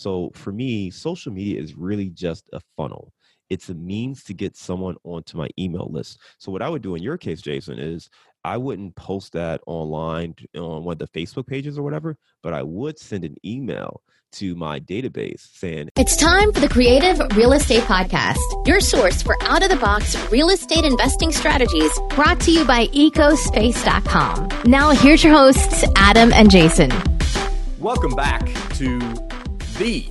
So for me, social media is really just a funnel. It's a means to get someone onto my email list. So what I would do in your case, Jason, is I wouldn't post that online on one of the Facebook pages or whatever, but I would send an email to my database saying, It's time for the Creative Real Estate Podcast, your source for out of the box real estate investing strategies brought to you by ecospace.com. Now, here's your hosts, Adam and Jason. Welcome back to the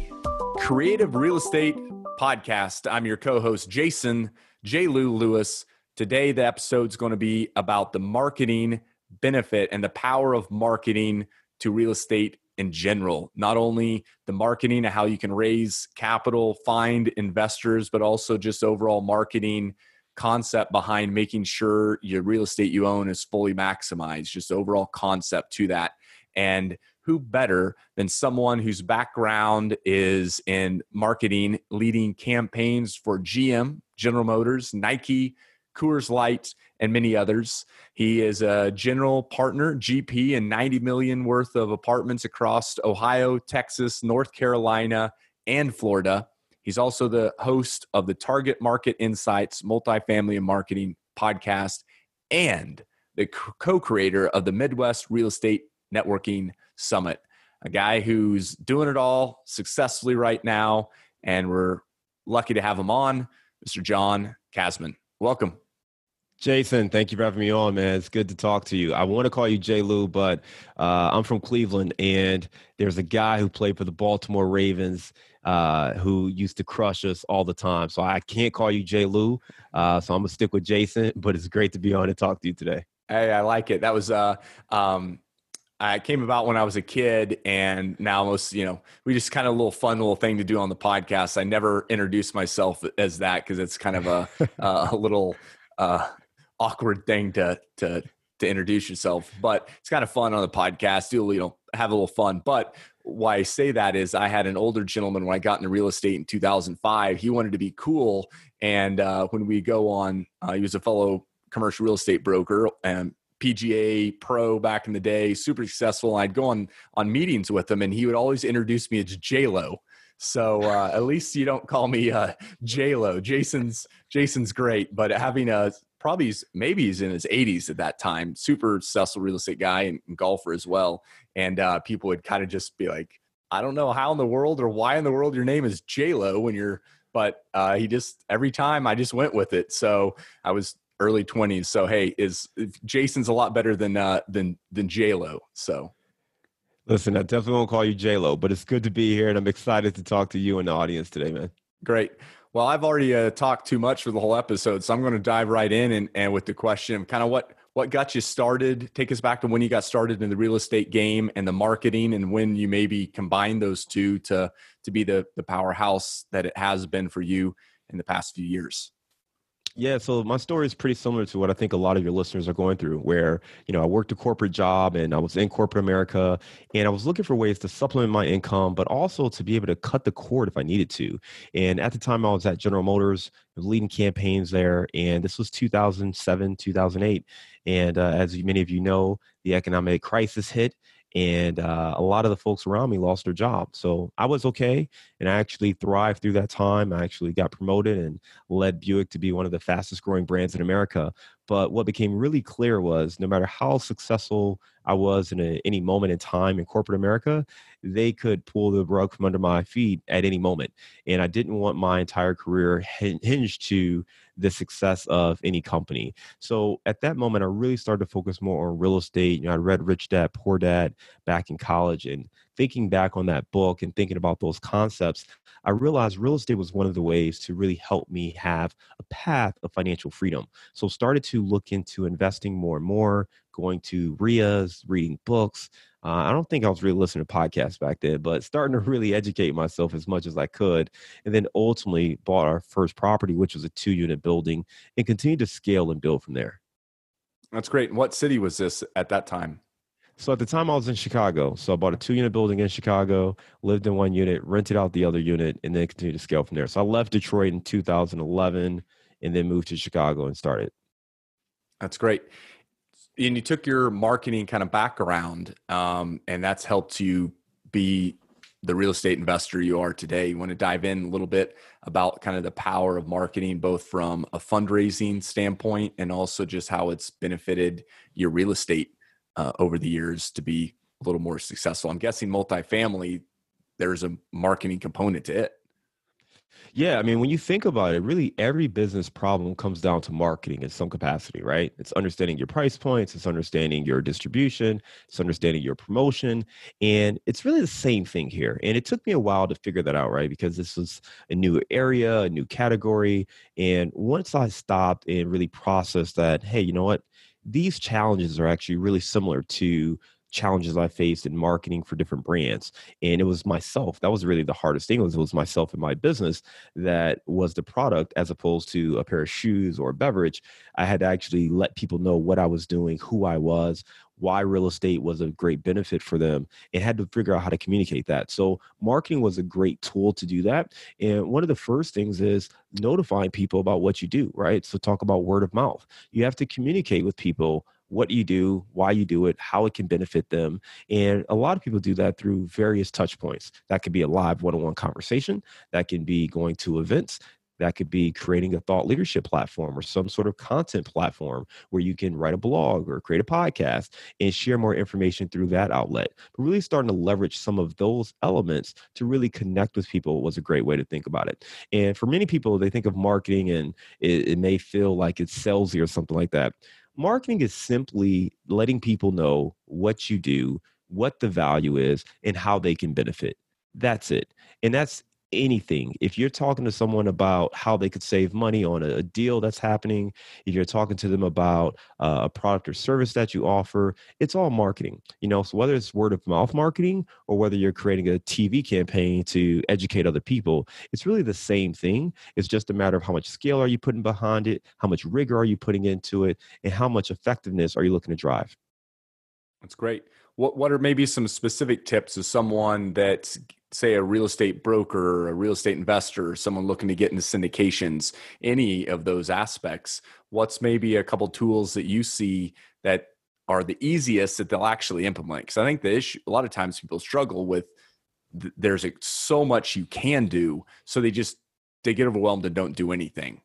Creative Real Estate Podcast. I'm your co host, Jason J. Lou Lewis. Today, the episode's going to be about the marketing benefit and the power of marketing to real estate in general. Not only the marketing and how you can raise capital, find investors, but also just overall marketing concept behind making sure your real estate you own is fully maximized, just overall concept to that. And who better than someone whose background is in marketing, leading campaigns for GM, General Motors, Nike, Coors Light, and many others. He is a general partner, GP, in 90 million worth of apartments across Ohio, Texas, North Carolina, and Florida. He's also the host of the Target Market Insights Multifamily and Marketing podcast and the co creator of the Midwest Real Estate Networking Summit. A guy who's doing it all successfully right now, and we're lucky to have him on, Mr. John Casmon. Welcome. Jason, thank you for having me on, man. It's good to talk to you. I want to call you J. Lou, but uh, I'm from Cleveland, and there's a guy who played for the Baltimore Ravens uh, who used to crush us all the time. So I can't call you J. Lou. Uh, so I'm gonna stick with Jason. But it's great to be on and talk to you today. Hey, I like it. That was uh, um, I came about when I was a kid, and now most, you know, we just kind of a little fun little thing to do on the podcast. I never introduced myself as that because it's kind of a a little uh, awkward thing to to to introduce yourself, but it's kind of fun on the podcast. Do you know have a little fun. But why I say that is I had an older gentleman when I got into real estate in 2005. He wanted to be cool, and uh, when we go on, uh, he was a fellow commercial real estate broker and PGA pro back in the day, super successful. I'd go on on meetings with him, and he would always introduce me as J Lo. So uh, at least you don't call me uh, J Lo. Jason's Jason's great, but having a probably he's, maybe he's in his 80s at that time, super successful real estate guy and, and golfer as well. And uh, people would kind of just be like, I don't know how in the world or why in the world your name is J Lo when you're, but uh, he just every time I just went with it. So I was early 20s. So hey, is Jason's a lot better than uh, than than J Lo. So. Listen, I definitely won't call you J Lo, but it's good to be here, and I'm excited to talk to you and the audience today, man. Great. Well, I've already uh, talked too much for the whole episode, so I'm going to dive right in and, and with the question, of kind of what what got you started. Take us back to when you got started in the real estate game and the marketing, and when you maybe combined those two to to be the the powerhouse that it has been for you in the past few years. Yeah, so my story is pretty similar to what I think a lot of your listeners are going through, where, you know, I worked a corporate job and I was in corporate America and I was looking for ways to supplement my income, but also to be able to cut the cord if I needed to. And at the time I was at General Motors, leading campaigns there, and this was 2007, 2008. And uh, as many of you know, the economic crisis hit and uh, a lot of the folks around me lost their job. So I was okay, and I actually thrived through that time. I actually got promoted and led Buick to be one of the fastest growing brands in America. But what became really clear was no matter how successful I was in a, any moment in time in corporate America, they could pull the rug from under my feet at any moment. And I didn't want my entire career hinged to the success of any company. So at that moment, I really started to focus more on real estate. You know, I read Rich Dad Poor Dad back in college, and thinking back on that book and thinking about those concepts, I realized real estate was one of the ways to really help me have a path of financial freedom. So started to look into investing more and more, going to REIAs, reading books, uh, I don't think I was really listening to podcasts back then, but starting to really educate myself as much as I could. And then ultimately bought our first property, which was a two unit building, and continued to scale and build from there. That's great. what city was this at that time? So at the time I was in Chicago. So I bought a two unit building in Chicago, lived in one unit, rented out the other unit, and then continued to scale from there. So I left Detroit in 2011 and then moved to Chicago and started. That's great and you took your marketing kind of background um, and that's helped you be the real estate investor you are today. You want to dive in a little bit about kind of the power of marketing, both from a fundraising standpoint and also just how it's benefited your real estate uh, over the years to be a little more successful. I'm guessing multifamily, there's a marketing component to it. Yeah, I mean, when you think about it, really every business problem comes down to marketing in some capacity, right? It's understanding your price points, it's understanding your distribution, it's understanding your promotion, and it's really the same thing here. And it took me a while to figure that out, right? Because this was a new area, a new category, and once I stopped and really processed that, hey, you know what? These challenges are actually really similar to challenges I faced in marketing for different brands. And it was myself. That was really the hardest thing was it was myself and my business that was the product as opposed to a pair of shoes or a beverage. I had to actually let people know what I was doing, who I was, why real estate was a great benefit for them and had to figure out how to communicate that. So marketing was a great tool to do that. And one of the first things is notifying people about what you do, right? So talk about word of mouth. You have to communicate with people what you do, why you do it, how it can benefit them. And a lot of people do that through various touch points. That could be a live one on one conversation, that can be going to events, that could be creating a thought leadership platform or some sort of content platform where you can write a blog or create a podcast and share more information through that outlet. But really starting to leverage some of those elements to really connect with people was a great way to think about it. And for many people, they think of marketing and it, it may feel like it's salesy or something like that marketing is simply letting people know what you do, what the value is, and how they can benefit. That's it. And that's anything. If you're talking to someone about how they could save money on a, deal that's happening, if you're talking to them about uh, a product or service that you offer, it's all marketing. You know, so whether it's word of mouth marketing or whether you're creating a TV campaign to educate other people, it's really the same thing. It's just a matter of how much scale are you putting behind it, how much rigor are you putting into it, and how much effectiveness are you looking to drive. That's great. What what are maybe some specific tips of someone that's say a real estate broker or a real estate investor or someone looking to get into syndications any of those aspects what's maybe a couple tools that you see that are the easiest that they'll actually implement? Because i think the issue a lot of times people struggle with th- there's a, so much you can do so they just they get overwhelmed and don't do anything.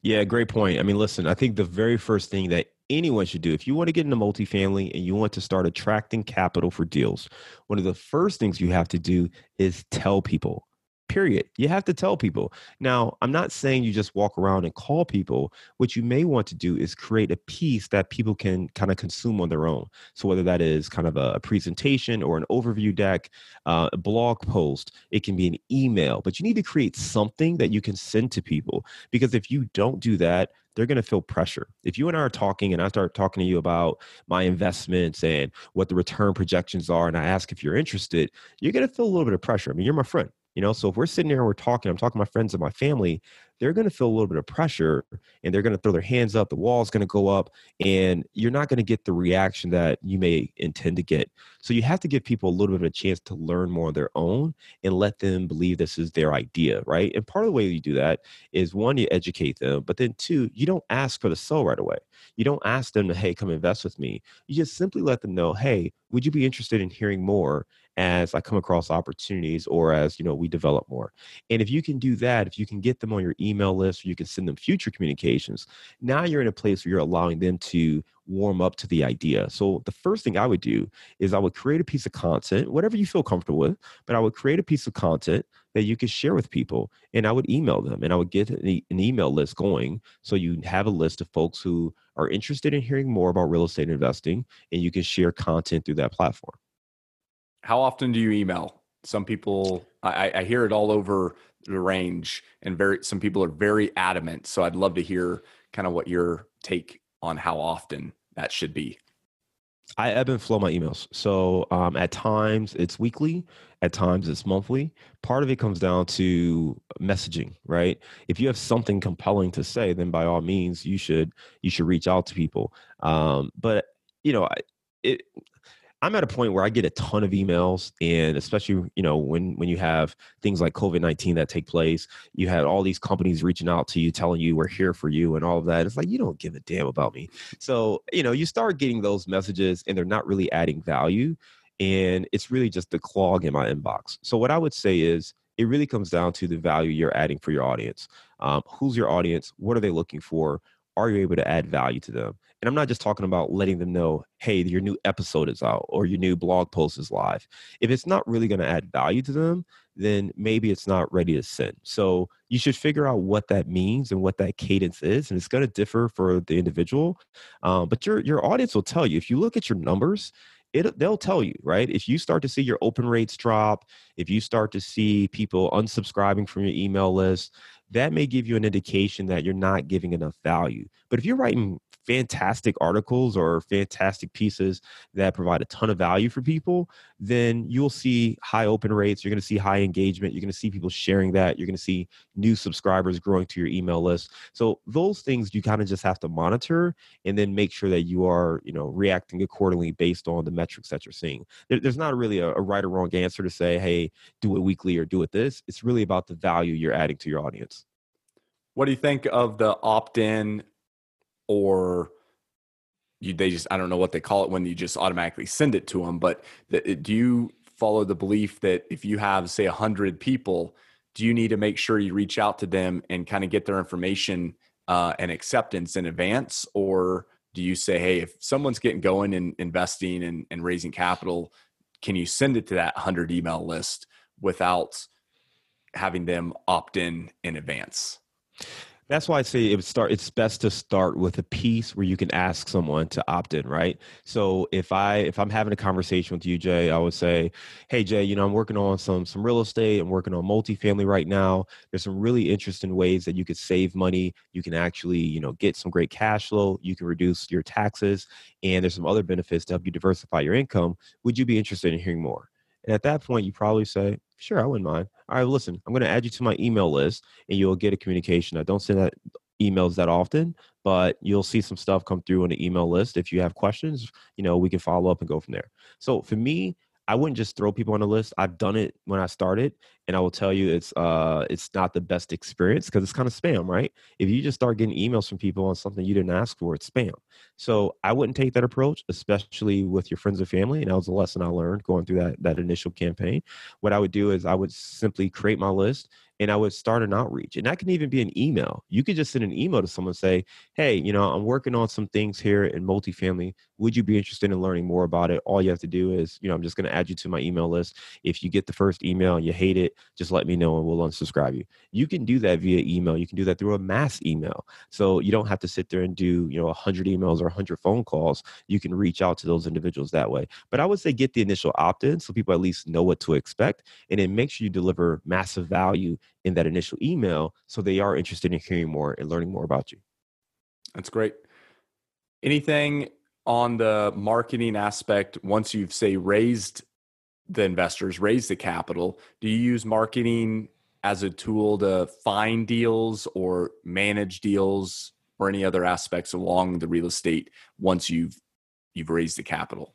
Yeah great point. I mean listen i think the very first thing that anyone should do. If you want to get into multifamily and you want to start attracting capital for deals, one of the first things you have to do is tell people. Period. You have to tell people. Now, I'm not saying you just walk around and call people. What you may want to do is create a piece that people can kind of consume on their own. So, whether that is kind of a presentation or an overview deck, uh, a blog post, it can be an email, but you need to create something that you can send to people. Because if you don't do that, they're going to feel pressure. If you and I are talking and I start talking to you about my investments and what the return projections are, and I ask if you're interested, you're going to feel a little bit of pressure. I mean, you're my friend. You know, so if we're sitting here and we're talking, I'm talking to my friends and my family, they're going to feel a little bit of pressure and they're going to throw their hands up. The wall's going to go up, and you're not going to get the reaction that you may intend to get. So you have to give people a little bit of a chance to learn more on their own and let them believe this is their idea, right? And part of the way you do that is one, you educate them, but then two, you don't ask for the sell right away. You don't ask them to, hey, come invest with me. You just simply let them know, hey, would you be interested in hearing more as I come across opportunities or as you know we develop more. And if you can do that, if you can get them on your email list, or you can send them future communications, now you're in a place where you're allowing them to warm up to the idea. So the first thing I would do is I would create a piece of content, whatever you feel comfortable with, but I would create a piece of content that you could share with people and I would email them and I would get an, an email list going so you have a list of folks who are interested in hearing more about real estate investing and you can share content through that platform how often do you email? Some people, I, I hear it all over the range, and very some people are very adamant. So I'd love to hear kind of what your take on how often that should be. I ebb and flow my emails. So um, at times it's weekly, at times it's monthly. Part of it comes down to messaging, right? If you have something compelling to say, then by all means you should you should reach out to people. Um, but you know, it I'm at a point where I get a ton of emails, and especially you know when when you have things like COVID nineteen that take place, you had all these companies reaching out to you, telling you we're here for you, and all of that. It's like you don't give a damn about me. So you know you start getting those messages, and they're not really adding value. and it's really just the clog in my inbox. So what I would say is it really comes down to the value you're adding for your audience. Um, who's your audience? What are they looking for? Are you able to add value to them? And I'm not just talking about letting them know, hey, your new episode is out or your new blog post is live. If it's not really going to add value to them, then maybe it's not ready to send. So you should figure out what that means and what that cadence is, and it's going to differ for the individual. Um, but your your audience will tell you if you look at your numbers. It, they'll tell you right if you start to see your open rates drop if you start to see people unsubscribing from your email list that may give you an indication that you're not giving enough value. But if you're writing fantastic articles or fantastic pieces that provide a ton of value for people, then you'll see high open rates. You're going to see high engagement. You're going to see people sharing that. You're going to see new subscribers growing to your email list. So those things you kind of just have to monitor and then make sure that you are, you know, reacting accordingly based on the metrics that you're seeing. There, there's not really a, a right or wrong answer to say, hey, do it weekly or do it this. It's really about the value you're adding to your audience. What do you think of the opt-in or you they just I don't know what they call it when you just automatically send it to them. But the, do you follow the belief that if you have say a hundred people, do you need to make sure you reach out to them and kind of get their information uh, and acceptance in advance, or do you say, hey, if someone's getting going and investing and, and raising capital, can you send it to that hundred email list without having them opt in in advance? That's why I say it start. It's best to start with a piece where you can ask someone to opt in, right? So if I if I'm having a conversation with you, Jay, I would say, "Hey, Jay, you know, I'm working on some some real estate. I'm working on multifamily right now. There's some really interesting ways that you could save money. You can actually, you know, get some great cash flow. You can reduce your taxes, and there's some other benefits to help you diversify your income. Would you be interested in hearing more?" And at that point, you probably say, Sure, I wouldn't mind. All right, listen, I'm going to add you to my email list and you'll get a communication. I don't send that emails that often, but you'll see some stuff come through on the email list. If you have questions, you know, we can follow up and go from there. So for me, I wouldn't just throw people on the list. I've done it when I started, and I will tell you it's uh it's not the best experience because it's kind of spam, right? If you just start getting emails from people on something you didn't ask for, it's spam. So I wouldn't take that approach, especially with your friends and family. And that was a lesson I learned going through that that initial campaign. What I would do is I would simply create my list and I would start an outreach. And that can even be an email. You could just send an email to someone say, Hey, you know, I'm working on some things here in multifamily. Would you be interested in learning more about it? All you have to do is, you know, I'm just going to add you to my email list. If you get the first email and you hate it, just let me know and we'll unsubscribe you. You can do that via email. You can do that through a mass email. So you don't have to sit there and do, you know, 100 emails or 100 phone calls. You can reach out to those individuals that way. But I would say get the initial opt in so people at least know what to expect. And then make sure you deliver massive value in that initial email so they are interested in hearing more and learning more about you. That's great. Anything on the marketing aspect once you've say raised the investors, raised the capital, do you use marketing as a tool to find deals or manage deals or any other aspects along the real estate once you've you've raised the capital?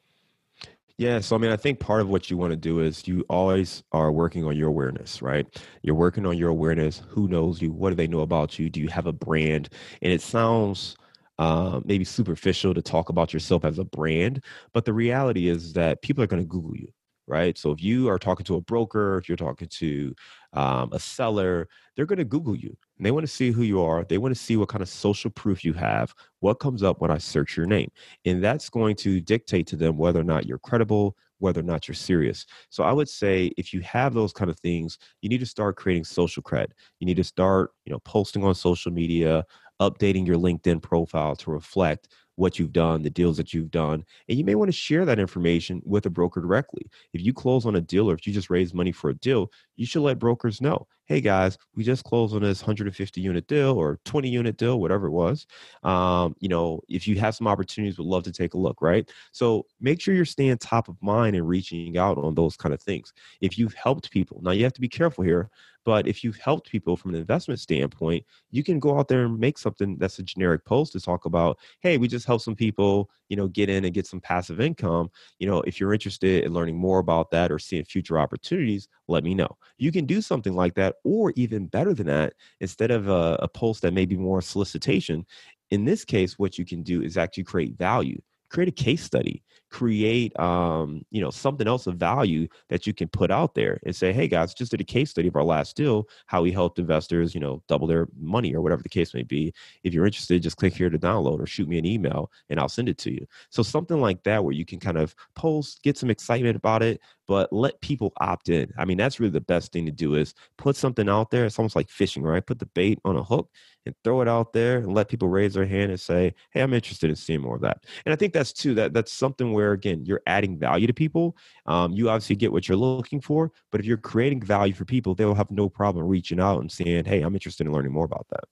Yeah, so I mean, I think part of what you want to do is you always are working on your awareness, right? You're working on your awareness. Who knows you? What do they know about you? Do you have a brand? And it sounds uh, maybe superficial to talk about yourself as a brand, but the reality is that people are going to Google you right? So if you are talking to a broker, if you're talking to um, a seller, they're going to Google you and they want to see who you are. They want to see what kind of social proof you have, what comes up when I search your name. And that's going to dictate to them whether or not you're credible, whether or not you're serious. So I would say if you have those kind of things, you need to start creating social cred. You need to start, you know, posting on social media, updating your LinkedIn profile to reflect what you've done, the deals that you've done. And you may want to share that information with a broker directly. If you close on a deal or if you just raise money for a deal, you should let brokers know hey guys, we just closed on this 150 unit deal or 20 unit deal, whatever it was. Um, you know, if you have some opportunities, would love to take a look, right? So make sure you're staying top of mind and reaching out on those kind of things. If you've helped people, now you have to be careful here but if you've helped people from an investment standpoint, you can go out there and make something that's a generic post to talk about, hey, we just helped some people, you know, get in and get some passive income. You know, if you're interested in learning more about that or seeing future opportunities, let me know. You can do something like that, or even better than that, instead of a, a post that may be more solicitation. In this case, what you can do is actually create value create a case study create um, you know something else of value that you can put out there and say hey guys just did a case study of our last deal how we helped investors you know double their money or whatever the case may be. If you're interested just click here to download or shoot me an email and i'll send it to you. So something like that where you can kind of post get some excitement about it but let people opt in. I mean that's really the best thing to do is put something out there. It's almost like fishing right? Put the bait on a hook and throw it out there and let people raise their hand and say, "Hey, I'm interested in seeing more of that." And I think that's too that that's something where again you're adding value to people. Um, you obviously get what you're looking for, but if you're creating value for people, they will have no problem reaching out and saying, "Hey, I'm interested in learning more about that."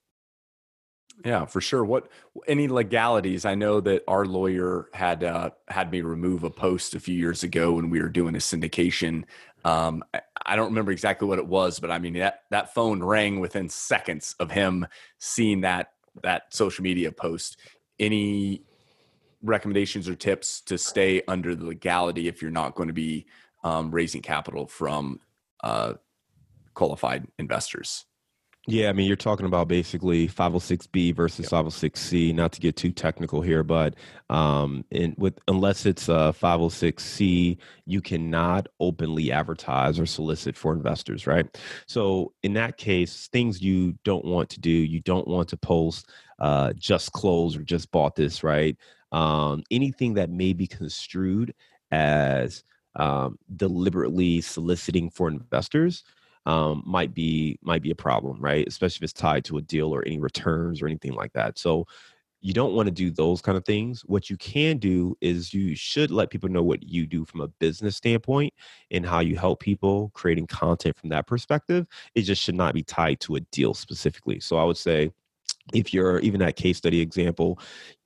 Yeah, for sure. What any legalities? I know that our lawyer had uh, had me remove a post a few years ago when we were doing a syndication. Um, I, I don't remember exactly what it was, but I mean that that phone rang within seconds of him seeing that that social media post. Any recommendations or tips to stay under the legality if you're not going to be um, raising capital from uh, qualified investors? Yeah, I mean, you're talking about basically 506B versus yep. 506C. Not to get too technical here, but um, in, with unless it's a 506C, you cannot openly advertise or solicit for investors, right? So in that case, things you don't want to do, you don't want to post uh, just closed or just bought this, right? Um, anything that may be construed as um, deliberately soliciting for investors um, might be might be a problem, right? Especially if it's tied to a deal or any returns or anything like that. So you don't want to do those kind of things. What you can do is you should let people know what you do from a business standpoint and how you help people creating content from that perspective. It just should not be tied to a deal specifically. So I would say if you're even that case study example,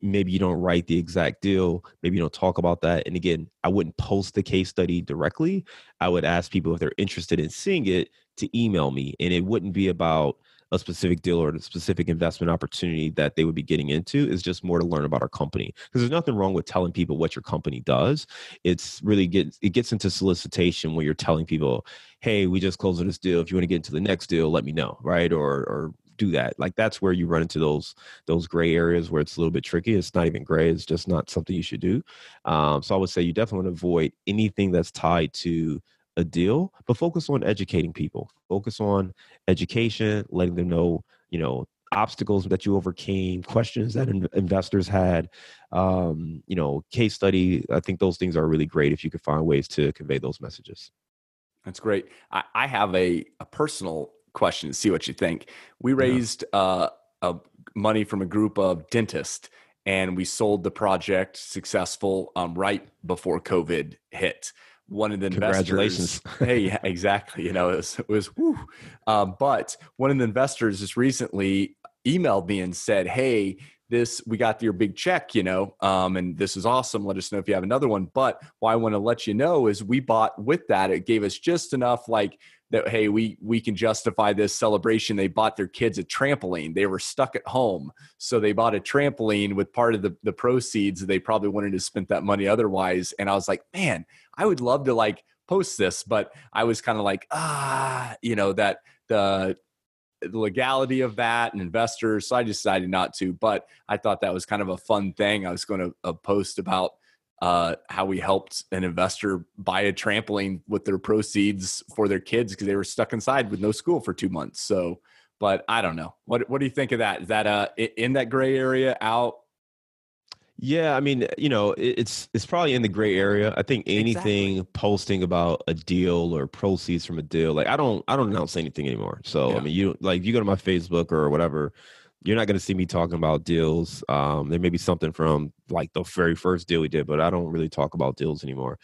maybe you don't write the exact deal, maybe you don't talk about that. And again, I wouldn't post the case study directly. I would ask people if they're interested in seeing it to email me, and it wouldn't be about a specific deal or a specific investment opportunity that they would be getting into is just more to learn about our company because there's nothing wrong with telling people what your company does it's really get it gets into solicitation when you're telling people hey we just closed this deal if you want to get into the next deal let me know right or or do that. Like that's where you run into those those gray areas where it's a little bit tricky. It's not even gray. It's just not something you should do. Um, so I would say you definitely want to avoid anything that's tied to a deal, but focus on educating people. Focus on education, letting them know, you know, obstacles that you overcame, questions that in- investors had, um, you know, case study. I think those things are really great if you could find ways to convey those messages. That's great. I, I have a, a personal question to see what you think. We raised uh, a money from a group of dentists and we sold the project successful um, right before COVID hit. One of the investors, hey, yeah, exactly. You know, it was, it was um, but one of the investors just recently emailed me and said, "Hey, this we got your big check, you know, um, and this is awesome. Let us know if you have another one." But what I want to let you know is we bought with that. It gave us just enough, like that hey we we can justify this celebration they bought their kids a trampoline they were stuck at home so they bought a trampoline with part of the, the proceeds they probably wanted to spend that money otherwise and i was like man i would love to like post this but i was kind of like ah you know that the the legality of that and investors so i decided not to but i thought that was kind of a fun thing i was going to uh, post about uh, how we helped an investor buy a trampoline with their proceeds for their kids because they were stuck inside with no school for two months. So, but I don't know. What what do you think of that? Is that uh in that gray area out? Yeah, I mean, you know, it's it's probably in the gray area. I think anything exactly. posting about a deal or proceeds from a deal, like I don't I don't announce anything anymore. So yeah. I mean, you like you go to my Facebook or whatever you're not going to see me talking about deals. Um, there may be something from like the very first deal we did, but I don't really talk about deals anymore.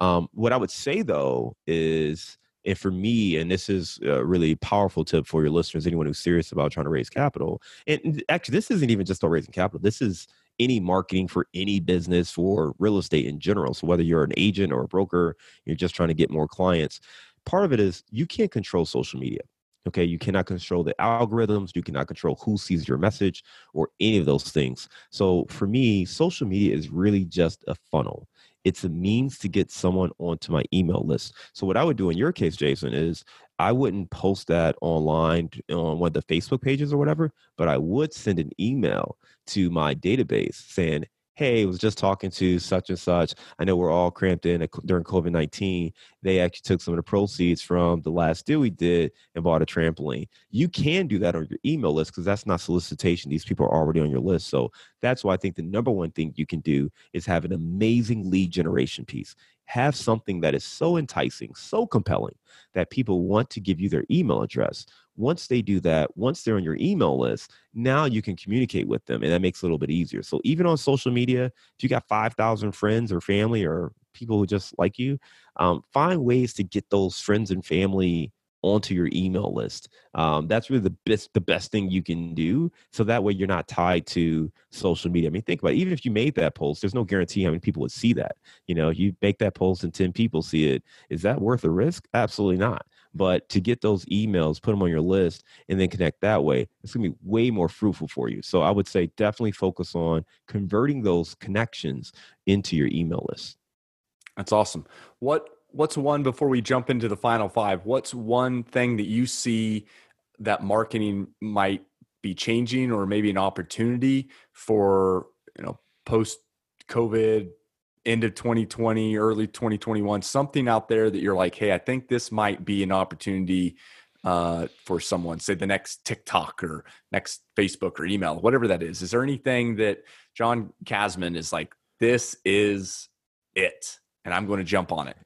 Um, what I would say though is, and for me, and this is a really powerful tip for your listeners, anyone who's serious about trying to raise capital. And actually, this isn't even just about raising capital. This is any marketing for any business for real estate in general. So whether you're an agent or a broker, you're just trying to get more clients. Part of it is you can't control social media. Okay, you cannot control the algorithms, you cannot control who sees your message or any of those things. So for me, social media is really just a funnel. It's a means to get someone onto my email list. So what I would do in your case, Jason, is I wouldn't post that online on one of the Facebook pages or whatever, but I would send an email to my database saying, hey, was just talking to such and such. I know we're all cramped in during COVID 19. They actually took some of the proceeds from the last deal we did and bought a trampoline. You can do that on your email list because that's not solicitation. These people are already on your list. So that's why I think the number one thing you can do is have an amazing lead generation piece. Have something that is so enticing, so compelling that people want to give you their email address once they do that, once they're on your email list, now you can communicate with them and that makes it a little bit easier. So even on social media, if you got 5,000 friends or family or people who just like you, um, find ways to get those friends and family onto your email list. Um, that's really the best the best thing you can do. So that way you're not tied to social media. I mean, think about it. Even if you made that post, there's no guarantee how many people would see that. You know, you make that post and 10 people see it. Is that worth a risk? Absolutely not. But to get those emails, put them on your list, and then connect that way, it's gonna be way more fruitful for you. So I would say definitely focus on converting those connections into your email list. That's awesome. What what's one before we jump into the final five? What's one thing that you see that marketing might be changing, or maybe an opportunity for you know post COVID end of 2020, early 2021, something out there that you're like, hey, I think this might be an opportunity uh, for someone, say the next TikTok or next Facebook or email, whatever that is. Is there anything that John Casmon is like, this is it, and I'm going to jump on it?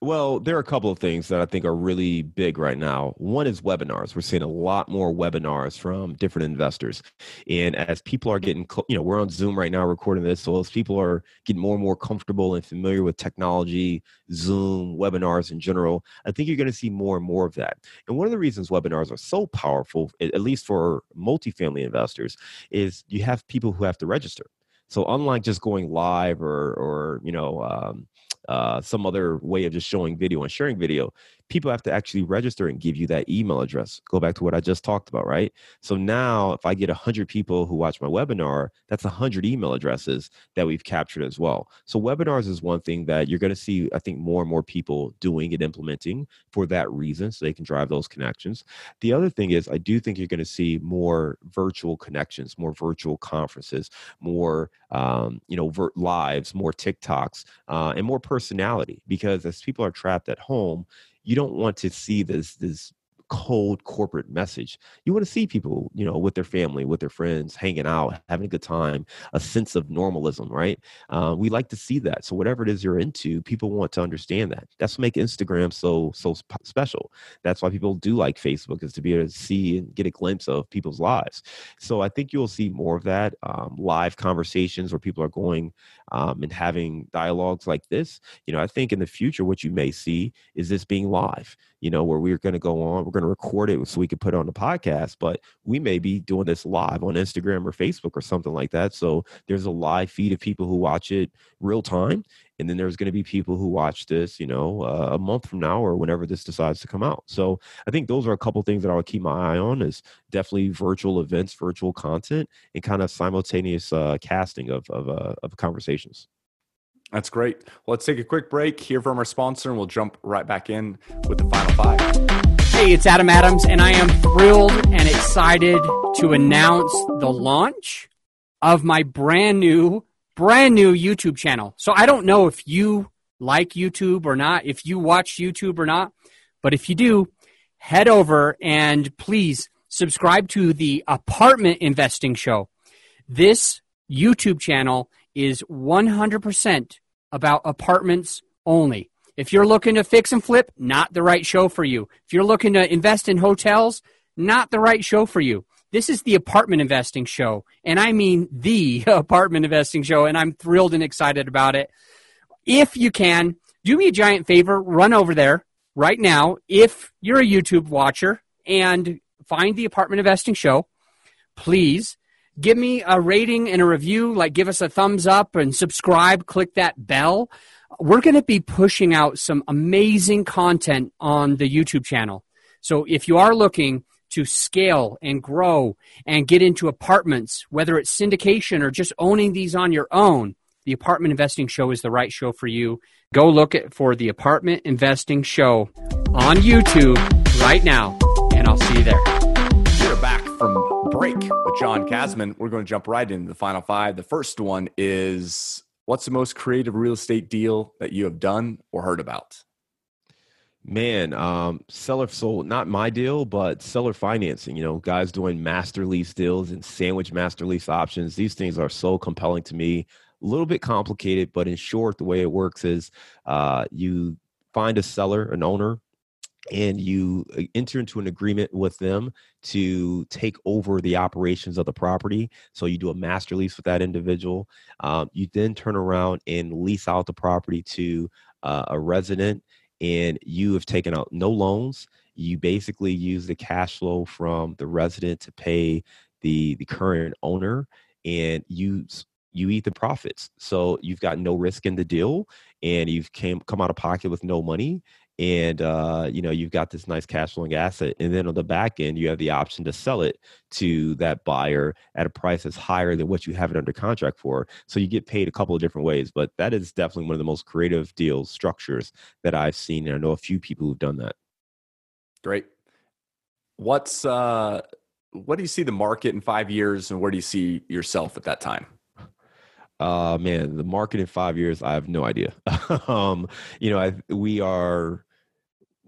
Well, there are a couple of things that I think are really big right now. One is webinars. We're seeing a lot more webinars from different investors. And as people are getting, you know, we're on Zoom right now recording this. So as people are getting more and more comfortable and familiar with technology, Zoom, webinars in general, I think you're going to see more and more of that. And one of the reasons webinars are so powerful, at least for multifamily investors, is you have people who have to register. So unlike just going live or, or you know, um, uh, some other way of just showing video and sharing video people have to actually register and give you that email address. Go back to what I just talked about, right? So now if I get 100 people who watch my webinar, that's 100 email addresses that we've captured as well. So webinars is one thing that you're going to see, I think, more and more people doing and implementing for that reason so they can drive those connections. The other thing is, I do think you're going to see more virtual connections, more virtual conferences, more, um, you know, lives, more TikToks, uh, and more personality because as people are trapped at home, you don't want to see this this cold corporate message. You want to see people, you know, with their family, with their friends, hanging out, having a good time, a sense of normalism, right? Uh, we like to see that. So whatever it is you're into, people want to understand that. That's what make Instagram so so special. That's why people do like Facebook is to be able to see and get a glimpse of people's lives. So I think you'll see more of that um, live conversations where people are going um, and having dialogues like this. You know, I think in the future, what you may see is this being live. You know, where we're going to go on, we're going to record it so we can put it on the podcast, but we may be doing this live on Instagram or Facebook or something like that. So there's a live feed of people who watch it real time. And then there's going to be people who watch this, you know, uh, a month from now or whenever this decides to come out. So I think those are a couple things that I would keep my eye on is definitely virtual events, virtual content, and kind of simultaneous uh, casting of, of, uh, of conversations. That's great. Well, let's take a quick break, hear from our sponsor, and we'll jump right back in with the final five. Hey, it's Adam Adams, and I am thrilled and excited to announce the launch of my brand new, brand new YouTube channel. So I don't know if you like YouTube or not, if you watch YouTube or not, but if you do, head over and please subscribe to the Apartment Investing Show. This YouTube channel is 100% about apartments only. If you're looking to fix and flip, not the right show for you. If you're looking to invest in hotels, not the right show for you. This is the apartment investing show, and I mean the apartment investing show, and I'm thrilled and excited about it. If you can, do me a giant favor, run over there right now if you're a YouTube watcher and find the apartment investing show. Please give me a rating and a review, like give us a thumbs up and subscribe, click that bell we're going to be pushing out some amazing content on the YouTube channel. So if you are looking to scale and grow and get into apartments, whether it's syndication or just owning these on your own, the Apartment Investing Show is the right show for you. Go look at for the Apartment Investing Show on YouTube right now, and I'll see you there. We're back from break with John Casmon. We're going to jump right into the final five. The first one is what's the most creative real estate deal that you have done or heard about? Man, um, seller sold not my deal, but seller financing. You know, guys doing master lease deals and sandwich master lease options. These things are so compelling to me. A little bit complicated, but in short, the way it works is uh, you find a seller, an owner, and you uh, enter into an agreement with them to take over the operations of the property. So you do a master lease with that individual. Um, you then turn around and lease out the property to uh, a resident and you have taken out no loans. You basically use the cash flow from the resident to pay the the current owner and you you eat the profits. So you've got no risk in the deal and you've came come out of pocket with no money and uh, you know you've got this nice cash flowing asset and then on the back end you have the option to sell it to that buyer at a price that's higher than what you have it under contract for. So you get paid a couple of different ways but that is definitely one of the most creative deal structures that i've seen and i know a few people who've done that. Great. What's uh what do you see the market in five years and where do you see yourself at that time? Uh man the market in five years i have no idea. Um you know I, we are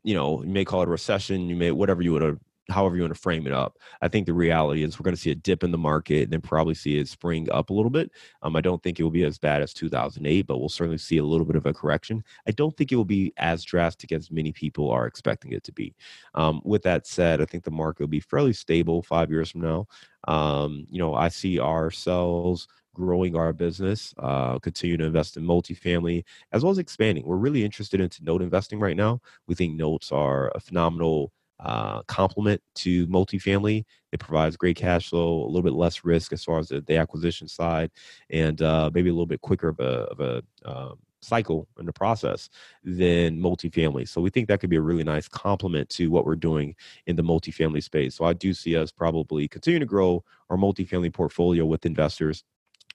you know, you may call it a recession, you may whatever you would however you want to frame it up. I think the reality is we're going to see a dip in the market and then probably see it spring up a little bit. Um, I don't think it will be as bad as 2008, but we'll certainly see a little bit of a correction. I don't think it will be as drastic as many people are expecting it to be. Um, with that said, I think the market will be fairly stable five years from now. Um, you know, I see ourselves growing our business, uh, continue to invest in multifamily, as well as expanding. We're really interested into note investing right now. We think notes are a phenomenal uh, complement to multifamily. It provides great cash flow, a little bit less risk as far as the, the acquisition side, and uh, maybe a little bit quicker of a, of a um, cycle in the process than multifamily. So we think that could be a really nice complement to what we're doing in the multifamily space. So I do see us probably continue to grow our multifamily portfolio with investors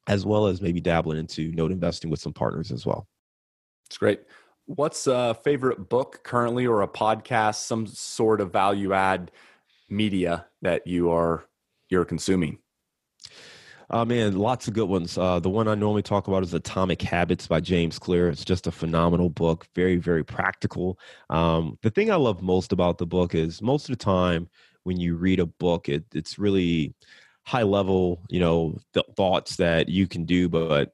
as well as maybe dabbling into note investing with some partners as well. It's great. What's a favorite book currently or a podcast, some sort of value add media that you are you're consuming? Oh uh, man, lots of good ones. Uh, the one I normally talk about is Atomic Habits by James Clear. It's just a phenomenal book, very, very practical. Um, the thing I love most about the book is most of the time when you read a book, it, it's really high level, you know, th- thoughts that you can do, but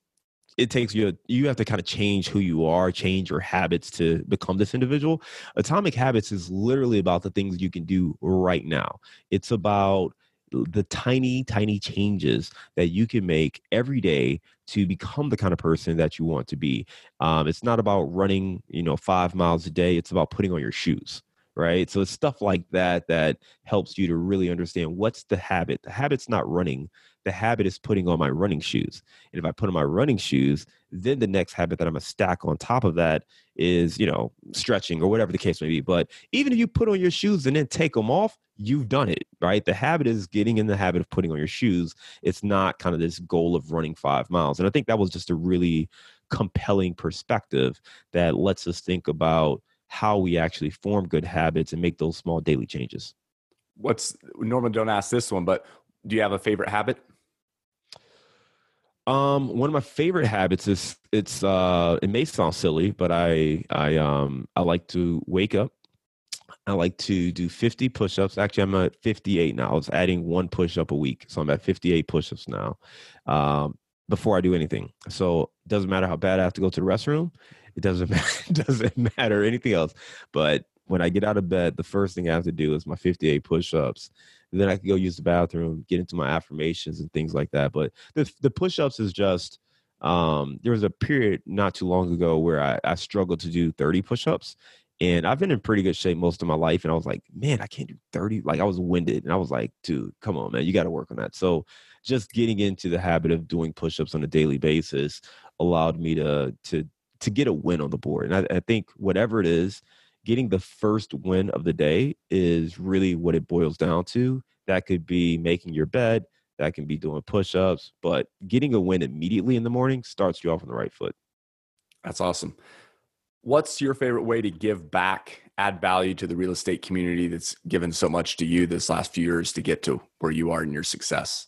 it takes you you have to kind of change who you are change your habits to become this individual. Atomic habits is literally about the things you can do right now. It's about the tiny tiny changes that you can make every day to become the kind of person that you want to be. Um, it's not about running you know five miles a day. It's about putting on your shoes right? So it's stuff like that that helps you to really understand what's the habit. The habit's not running. The habit is putting on my running shoes. And if I put on my running shoes, then the next habit that I'm gonna stack on top of that is, you know, stretching or whatever the case may be. But even if you put on your shoes and then take them off, you've done it, right? The habit is getting in the habit of putting on your shoes. It's not kind of this goal of running five miles. And I think that was just a really compelling perspective that lets us think about how we actually form good habits and make those small daily changes. What's normally don't ask this one, but do you have a favorite habit? Um, one of my favorite habits is it's uh it may sound silly, but I I um I like to wake up. I like to do 50 push-ups. Actually, I'm at 58 now. I was adding one push-up a week. So I'm at 58 push-ups now. Um before I do anything. So it doesn't matter how bad I have to go to the restroom. It doesn't matter, it doesn't matter anything else. But when I get out of bed, the first thing I have to do is my 58 push-ups. Then I can go use the bathroom, get into my affirmations and things like that. But the the push-ups is just um, there was a period not too long ago where I, I struggled to do 30 push-ups. And I've been in pretty good shape most of my life. And I was like, man, I can't do 30. Like I was winded. And I was like, dude, come on, man, you got to work on that. So just getting into the habit of doing push-ups on a daily basis allowed me to to to get a win on the board. And I, I, think whatever it is, getting the first win of the day is really what it boils down to. That could be making your bed, that can be doing push ups, but getting a win immediately in the morning starts you off on the right foot. That's awesome. what's your favorite way to give back, add value to the real estate community that's given so much to you this last few years to get to where you are in your success?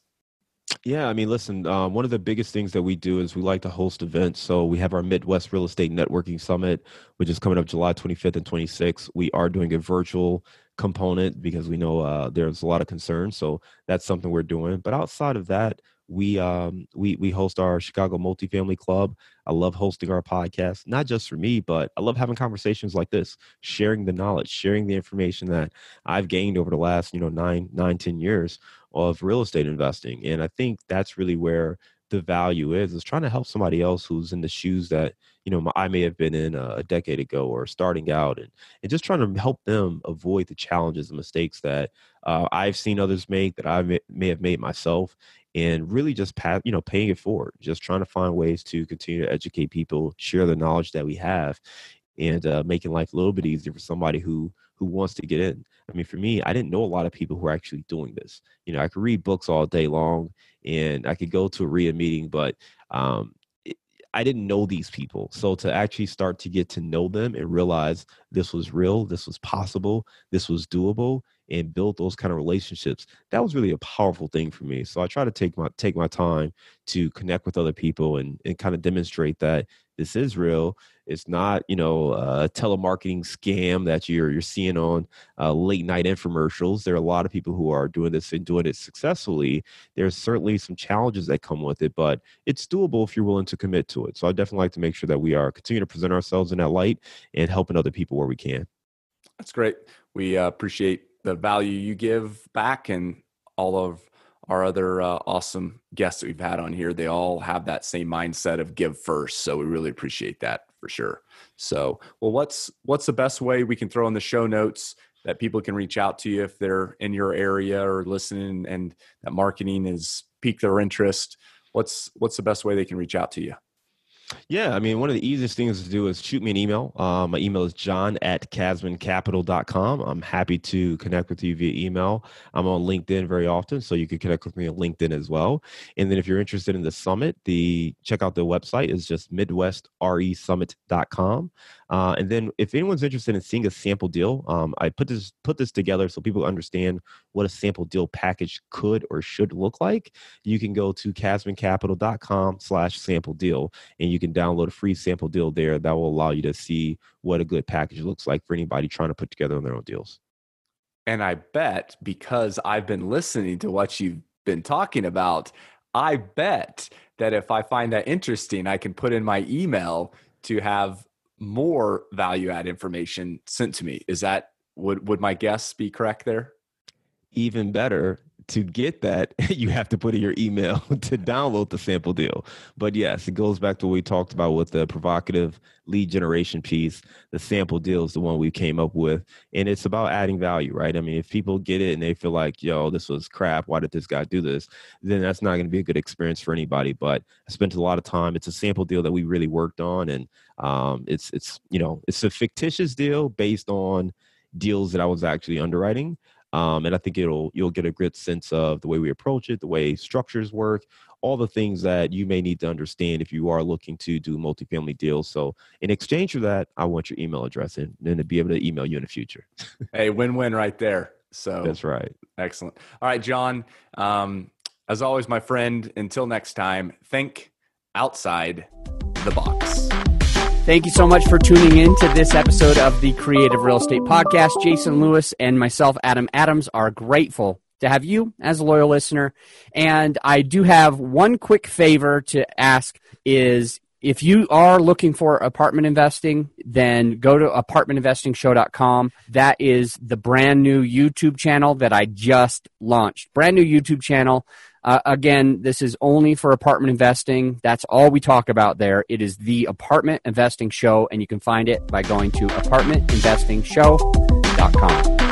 Yeah, I mean, listen, um, one of the biggest things that we do is we like to host events. So we have our Midwest Real Estate Networking Summit, which is coming up July 25th and 26th. We are doing a virtual component because we know uh, there's a lot of concern. So that's something we're doing. But outside of that, we um we we host our Chicago Multifamily Club. I love hosting our podcast, not just for me, but I love having conversations like this, sharing the knowledge, sharing the information that I've gained over the last you know nine nine ten years of real estate investing, and I think that's really where the value is is trying to help somebody else who's in the shoes that you know I may have been in a, decade ago or starting out, and and just trying to help them avoid the challenges and mistakes that uh, I've seen others make that I may, may have made myself, and really just pass, you know, paying it forward, just trying to find ways to continue to educate people, share the knowledge that we have, and uh, making life a little bit easier for somebody who who wants to get in. I mean, for me, I didn't know a lot of people who are actually doing this. You know, I could read books all day long, and I could go to a REIA meeting, but um, I didn't know these people. So to actually start to get to know them and realize this was real, this was possible, this was doable, and build those kind of relationships, that was really a powerful thing for me. So I try to take my take my time to connect with other people and, and kind of demonstrate that this is real. It's not, you know, a telemarketing scam that you're you're seeing on uh, late night infomercials. There are a lot of people who are doing this and doing it successfully. There's certainly some challenges that come with it, but it's doable if you're willing to commit to it. So I definitely like to make sure that we are continuing to present ourselves in that light and helping other people where we can. That's great. We uh, appreciate the value you give back and all of our other uh, awesome guests that we've had on here they all have that same mindset of give first so we really appreciate that for sure. So well what's what's the best way we can throw in the show notes that people can reach out to you if they're in your area or listening and that marketing is piqued their interest? What's what's the best way they can reach out to you yeah, I mean, one of the easiest things to do is shoot me an email. Um, my email is john at casmoncapital.com. I'm happy to connect with you via email. I'm on LinkedIn very often, so you can connect with me on LinkedIn as well. And then if you're interested in the summit, the check out the website is just midwestresummit.com. Uh, and then if anyone's interested in seeing a sample deal, um, I put this put this together so people understand what a sample deal package could or should look like. You can go to casmoncapital.com slash sample deal and you can download a free sample deal there that will allow you to see what a good package looks like for anybody trying to put together on their own deals. And I bet because I've been listening to what you've been talking about, I bet that if I find that interesting, I can put in my email to have more value add information sent to me. Is that would would my guess be correct there? Even better, to get that, you have to put in your email to download the sample deal. But yes, it goes back to what we talked about with the provocative lead generation piece. The sample deal is the one we came up with. And it's about adding value, right? I mean, if people get it and they feel like, yo, this was crap, why did this guy do this? Then that's not going to be a good experience for anybody. But I spent a lot of time. It's a sample deal that we really worked on. And um, it's, it's, you know, it's a fictitious deal based on deals that I was actually underwriting. Um, and I think it'll you'll get a good sense of the way we approach it, the way structures work, all the things that you may need to understand if you are looking to do multifamily deals. So in exchange for that, I want your email address and then to be able to email you in the future. hey, win-win right there. So that's right. Excellent. All right, John. Um, as always, my friend. Until next time, think outside the box. Thank you so much for tuning in to this episode of the Creative Real Estate Podcast. Jason Lewis and myself, Adam Adams, are grateful to have you as a loyal listener. And I do have one quick favor to ask is if you are looking for apartment investing, then go to apartmentinvestingshow.com. That is the brand new YouTube channel that I just launched. Brand new YouTube channel. Uh, again, this is only for apartment investing. That's all we talk about there. It is the Apartment Investing Show, and you can find it by going to apartmentinvestingshow.com.